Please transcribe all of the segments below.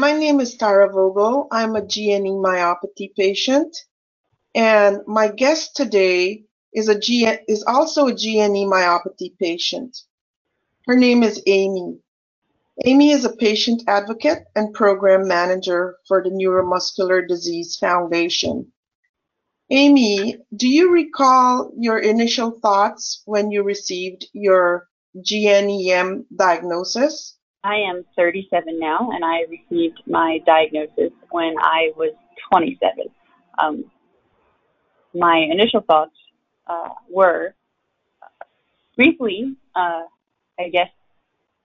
my name is Tara Vogel. I'm a GNE myopathy patient, and my guest today is a G is also a GNE myopathy patient. Her name is Amy. Amy is a patient advocate and program manager for the Neuromuscular Disease Foundation. Amy, do you recall your initial thoughts when you received your GNEM diagnosis? I am 37 now, and I received my diagnosis when I was 27. Um, my initial thoughts uh, were briefly, uh, I guess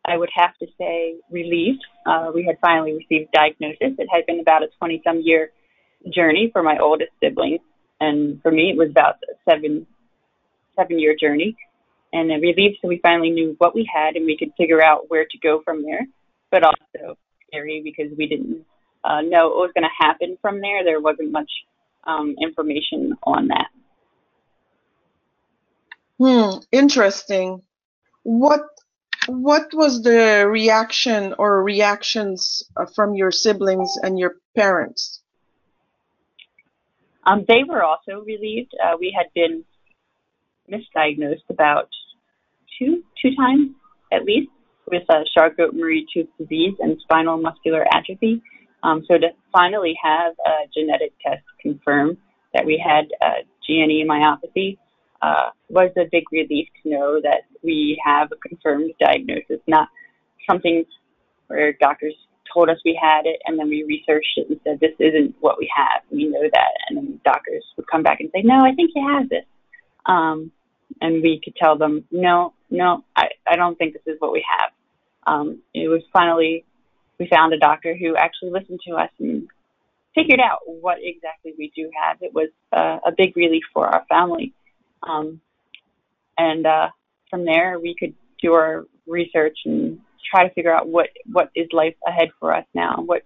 I would have to say, relieved. Uh, we had finally received diagnosis. It had been about a 20 some year journey for my oldest sibling, and for me, it was about a seven seven year journey and a relief so we finally knew what we had and we could figure out where to go from there. But also scary because we didn't uh, know what was going to happen from there. There wasn't much um, information on that. Hmm, interesting. What what was the reaction or reactions uh, from your siblings and your parents? Um, they were also relieved. Uh, we had been misdiagnosed about two two times at least with uh, Charcot-Marie-Tooth disease and spinal muscular atrophy. Um, so to finally have a genetic test confirm that we had uh, GNE myopathy uh, was a big relief to know that we have a confirmed diagnosis, not something where doctors told us we had it and then we researched it and said this isn't what we have. We know that, and then doctors would come back and say, no, I think you have this. Um, and we could tell them, no, no, I, I don't think this is what we have. Um, it was finally, we found a doctor who actually listened to us and figured out what exactly we do have. It was uh, a big relief for our family. Um, and uh, from there, we could do our research and try to figure out what, what is life ahead for us now. What,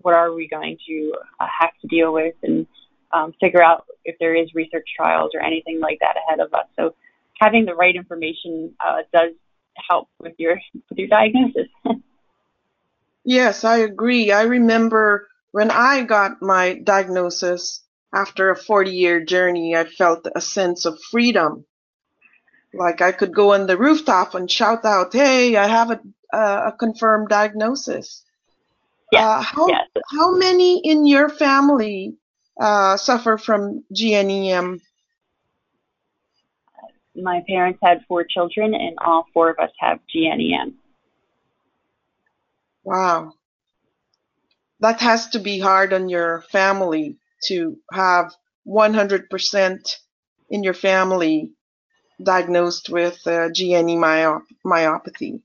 what are we going to uh, have to deal with and um, figure out if there is research trials or anything like that ahead of us. So having the right information uh, does help with your with your diagnosis. yes, I agree. I remember when I got my diagnosis after a 40 year journey, I felt a sense of freedom. Like I could go on the rooftop and shout out, "Hey, I have a a confirmed diagnosis." Yeah. Uh, how yes. how many in your family uh, suffer from GNEM? My parents had four children, and all four of us have GNEM. Wow. That has to be hard on your family to have 100% in your family diagnosed with uh, GNE myop- myopathy.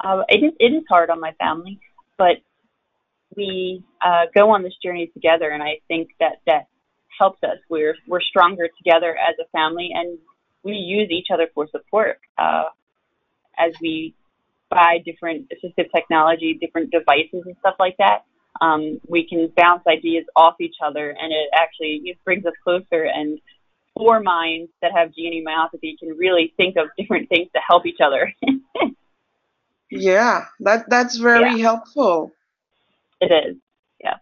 Uh, it is it is hard on my family, but we uh, go on this journey together, and I think that that helps us. We're we're stronger together as a family, and we use each other for support uh, as we buy different assistive technology, different devices, and stuff like that. Um, we can bounce ideas off each other, and it actually it brings us closer. And four minds that have GNE myopathy can really think of different things to help each other. yeah, that that's very yeah. helpful. It is, yeah.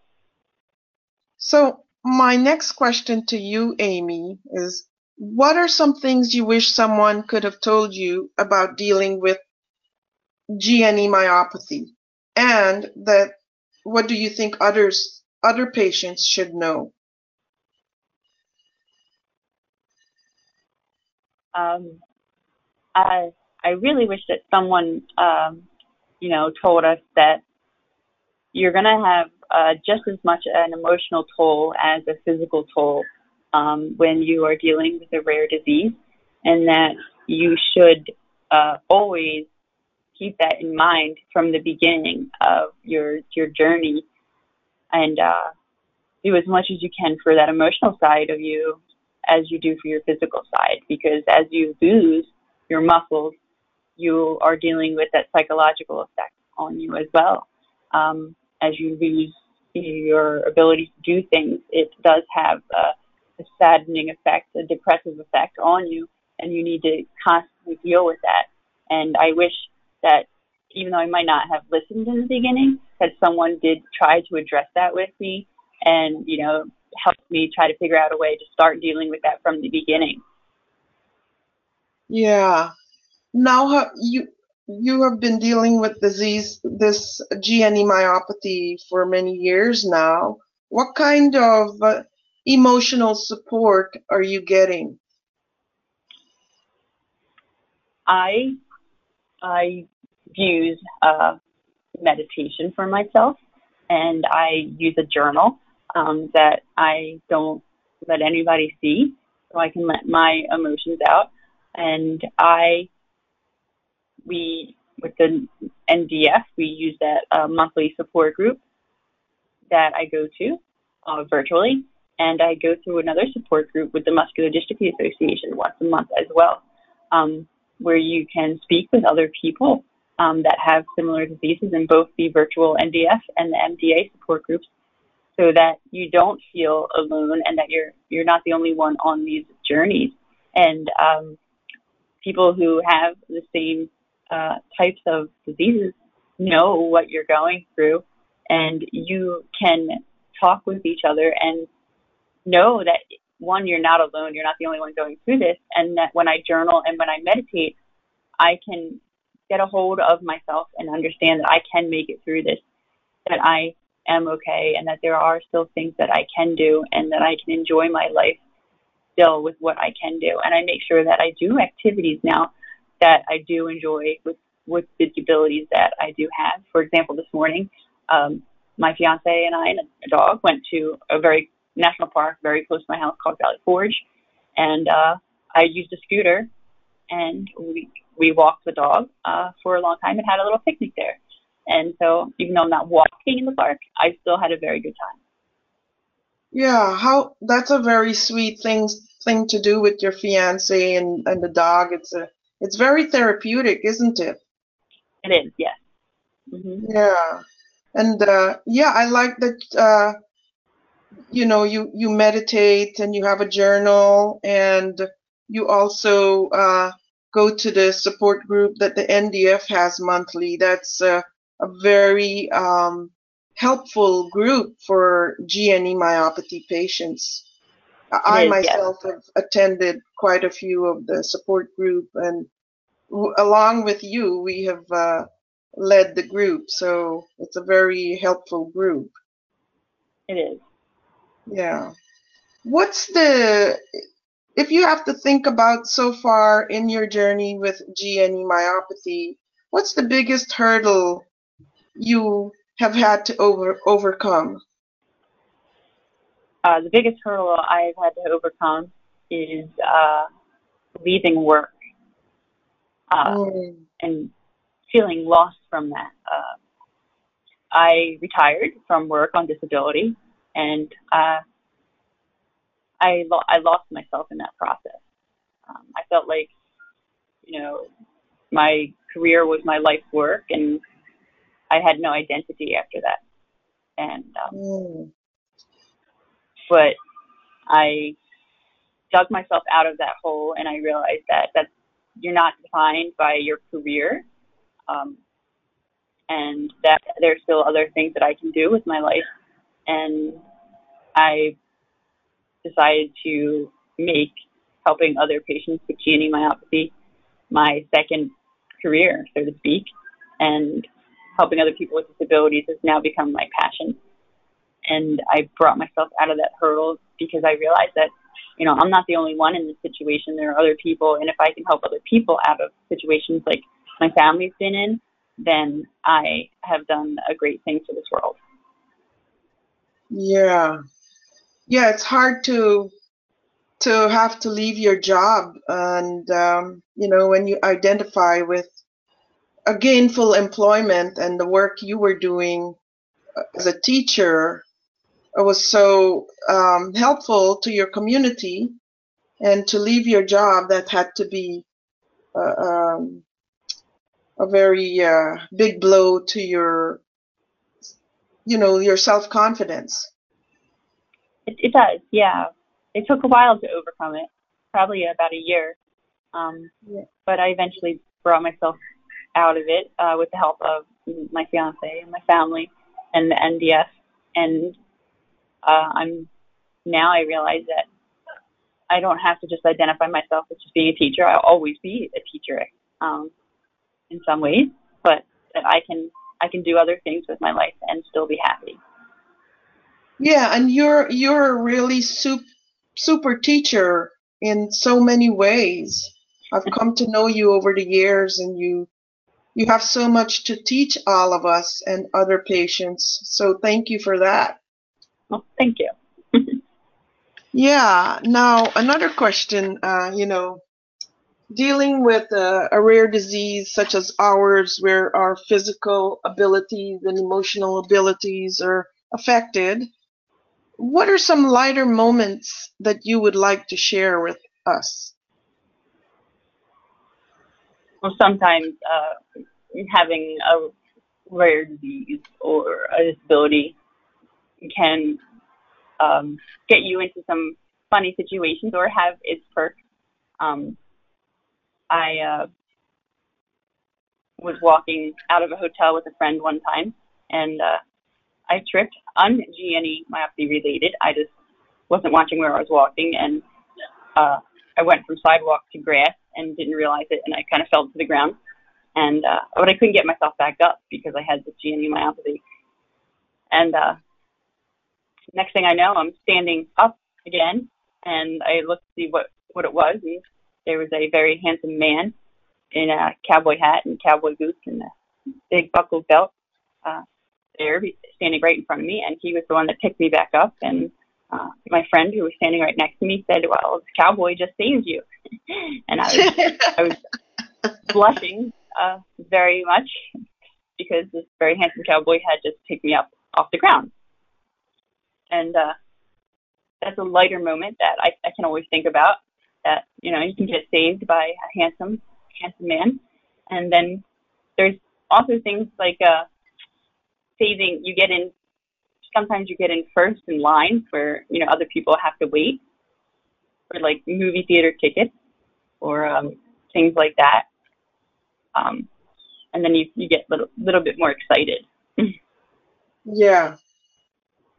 So my next question to you, Amy, is what are some things you wish someone could have told you about dealing with GNE myopathy? And that what do you think others other patients should know? Um, I I really wish that someone um, you know told us that you're going to have uh, just as much an emotional toll as a physical toll um, when you are dealing with a rare disease, and that you should uh, always keep that in mind from the beginning of your your journey, and uh, do as much as you can for that emotional side of you as you do for your physical side, because as you lose your muscles, you are dealing with that psychological effect on you as well. Um, as you lose your ability to do things, it does have a saddening effect, a depressive effect on you, and you need to constantly deal with that. And I wish that even though I might not have listened in the beginning, that someone did try to address that with me and, you know, helped me try to figure out a way to start dealing with that from the beginning. Yeah. Now you you have been dealing with disease this GNE myopathy for many years now. What kind of uh, emotional support are you getting? I I use uh, meditation for myself, and I use a journal um, that I don't let anybody see, so I can let my emotions out. And I, we with the NDF, we use that uh, monthly support group that I go to uh, virtually, and I go through another support group with the Muscular Dystrophy Association once a month as well, um, where you can speak with other people um, that have similar diseases in both the virtual NDF and the MDA support groups, so that you don't feel alone and that you're you're not the only one on these journeys. And um, people who have the same uh, types of diseases know what you're going through, and you can talk with each other and know that one, you're not alone, you're not the only one going through this, and that when I journal and when I meditate, I can get a hold of myself and understand that I can make it through this, that I am okay, and that there are still things that I can do, and that I can enjoy my life still with what I can do. And I make sure that I do activities now that I do enjoy with with the abilities that I do have. For example, this morning, um, my fiance and I and a dog went to a very national park very close to my house called Valley Forge, and uh, I used a scooter, and we we walked the dog uh, for a long time and had a little picnic there. And so, even though I'm not walking in the park, I still had a very good time. Yeah, how that's a very sweet thing thing to do with your fiance and, and the dog. It's a it's very therapeutic, isn't it? It is, yes. Mm-hmm. Yeah, and uh, yeah, I like that. Uh, you know, you you meditate and you have a journal, and you also uh, go to the support group that the NDF has monthly. That's a, a very um, helpful group for GNE myopathy patients. I is, myself have attended quite a few of the support group, and w- along with you, we have uh, led the group. So it's a very helpful group. It is. Yeah. What's the if you have to think about so far in your journey with GNE myopathy, what's the biggest hurdle you have had to over overcome? Uh, the biggest hurdle I've had to overcome is uh, leaving work uh, Mm. and feeling lost from that. Uh, I retired from work on disability, and uh, I lo- I lost myself in that process. Um, I felt like, you know, my career was my life work, and I had no identity after that. And um, Mm. but I dug myself out of that hole, and I realized that that you're not defined by your career, um, and that there's still other things that I can do with my life. And I decided to make helping other patients with GNE myopathy my second career, so to speak, and helping other people with disabilities has now become my passion. And I brought myself out of that hurdle because I realized that, you know, I'm not the only one in this situation. There are other people, and if I can help other people out of situations like my family's been in, then I have done a great thing for this world. Yeah. Yeah, it's hard to to have to leave your job and um, you know when you identify with a gainful employment and the work you were doing uh, as a teacher was so um, helpful to your community and to leave your job that had to be uh, um, a very uh, big blow to your you know your self-confidence It, it does, yeah. It took a while to overcome it, probably about a year. Um, Yeah. But I eventually brought myself out of it uh, with the help of my fiance and my family and the NDF. And uh, I'm now I realize that I don't have to just identify myself as just being a teacher. I'll always be a teacher um, in some ways, but that I can I can do other things with my life and still be happy. Yeah, and you're you're a really super super teacher in so many ways. I've come to know you over the years, and you you have so much to teach all of us and other patients. So thank you for that. Well, thank you. yeah. Now another question. Uh, you know, dealing with a, a, rare disease such as ours, where our physical abilities and emotional abilities are affected, what are some lighter moments that you would like to share with us? Well, sometimes uh, having a rare disease or a disability can um, get you into some funny situations or have its perks. Um, I uh, was walking out of a hotel with a friend one time, and uh, I tripped, un-GNE myopathy related. I just wasn't watching where I was walking, and uh, I went from sidewalk to grass and didn't realize it, and I kind of fell to the ground. And uh, but I couldn't get myself back up because I had this GNE myopathy. And uh, next thing I know, I'm standing up again, and I looked to see what what it was, and there was a very handsome man in a cowboy hat and cowboy boots and a big buckled belt uh, there, standing right in front of me, and he was the one that picked me back up. And uh, my friend who was standing right next to me said, "Well, this cowboy just saved you," and I was, I was blushing uh, very much because this very handsome cowboy had just picked me up off the ground, and uh, that's a lighter moment that I, I can always think about. That you know you can get saved by a handsome, handsome man, and then there's also things like uh, saving. You get in sometimes you get in first in line where you know other people have to wait for like movie theater tickets or um, things like that. Um, and then you you get a little little bit more excited. yeah,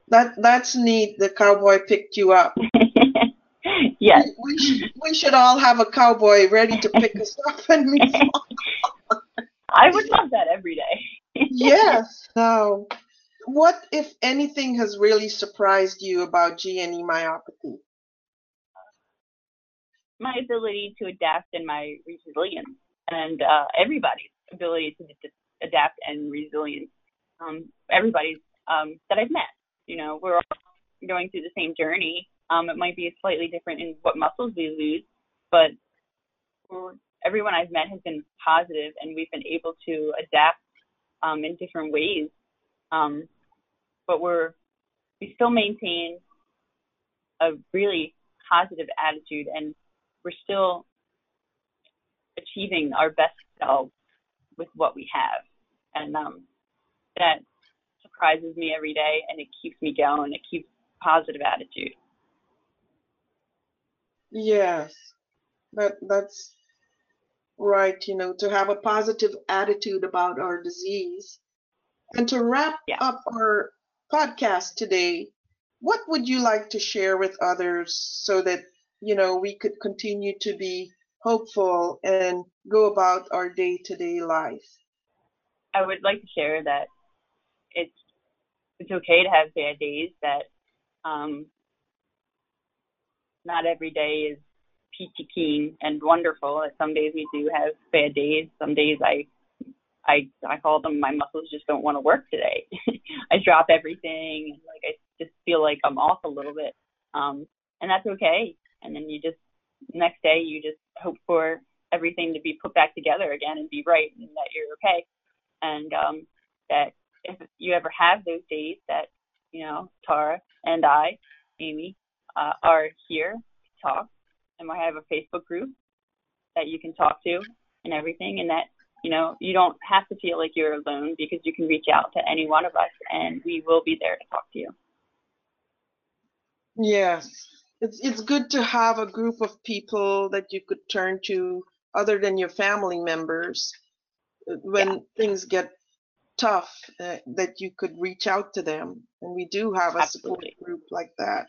that that's neat. The cowboy picked you up. yes. We, we, should, we should all have a cowboy ready to pick us up and meet. I would love that every day. yes. Now, what, if anything, has really surprised you about GNE myopathy? My ability to adapt and my resilience, and uh, everybody's ability to adapt and resilience. Um, everybody's um, that I've met, you know, we're all going through the same journey. Um, it might be slightly different in what muscles we lose, but everyone I've met has been positive, and we've been able to adapt um, in different ways. Um, but we're we still maintain a really positive attitude and we're still achieving our best selves with what we have. And um, that surprises me every day and it keeps me going. It keeps positive attitude. Yes. That that's right you know to have a positive attitude about our disease and to wrap yeah. up our podcast today, what would you like to share with others so that you know we could continue to be hopeful and go about our day-to-day life? I would like to share that it's it's okay to have bad days. That um, not every day is peachy keen and wonderful. Some days we do have bad days. Some days I I I call them my muscles just don't want to work today. I drop everything and like I just feel like I'm off a little bit. Um and that's okay. And then you just next day you just hope for everything to be put back together again and be right and that you're okay. And um that if you ever have those days that, you know, Tara and I, Amy, uh, are here to talk and I have a Facebook group that you can talk to and everything and that you know, you don't have to feel like you're alone because you can reach out to any one of us and we will be there to talk to you. Yes. It's it's good to have a group of people that you could turn to other than your family members uh, when things get tough uh, that you could reach out to them. And we do have a Absolutely. support group like that.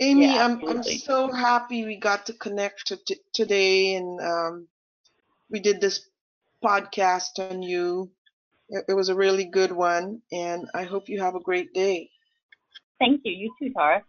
Amy, Yeah, I'm, I'm so happy we got to connect to, t- today and um, we did this podcast on you. It, it was a really good one, and I hope you have a great day. Thank you. You too, Tara.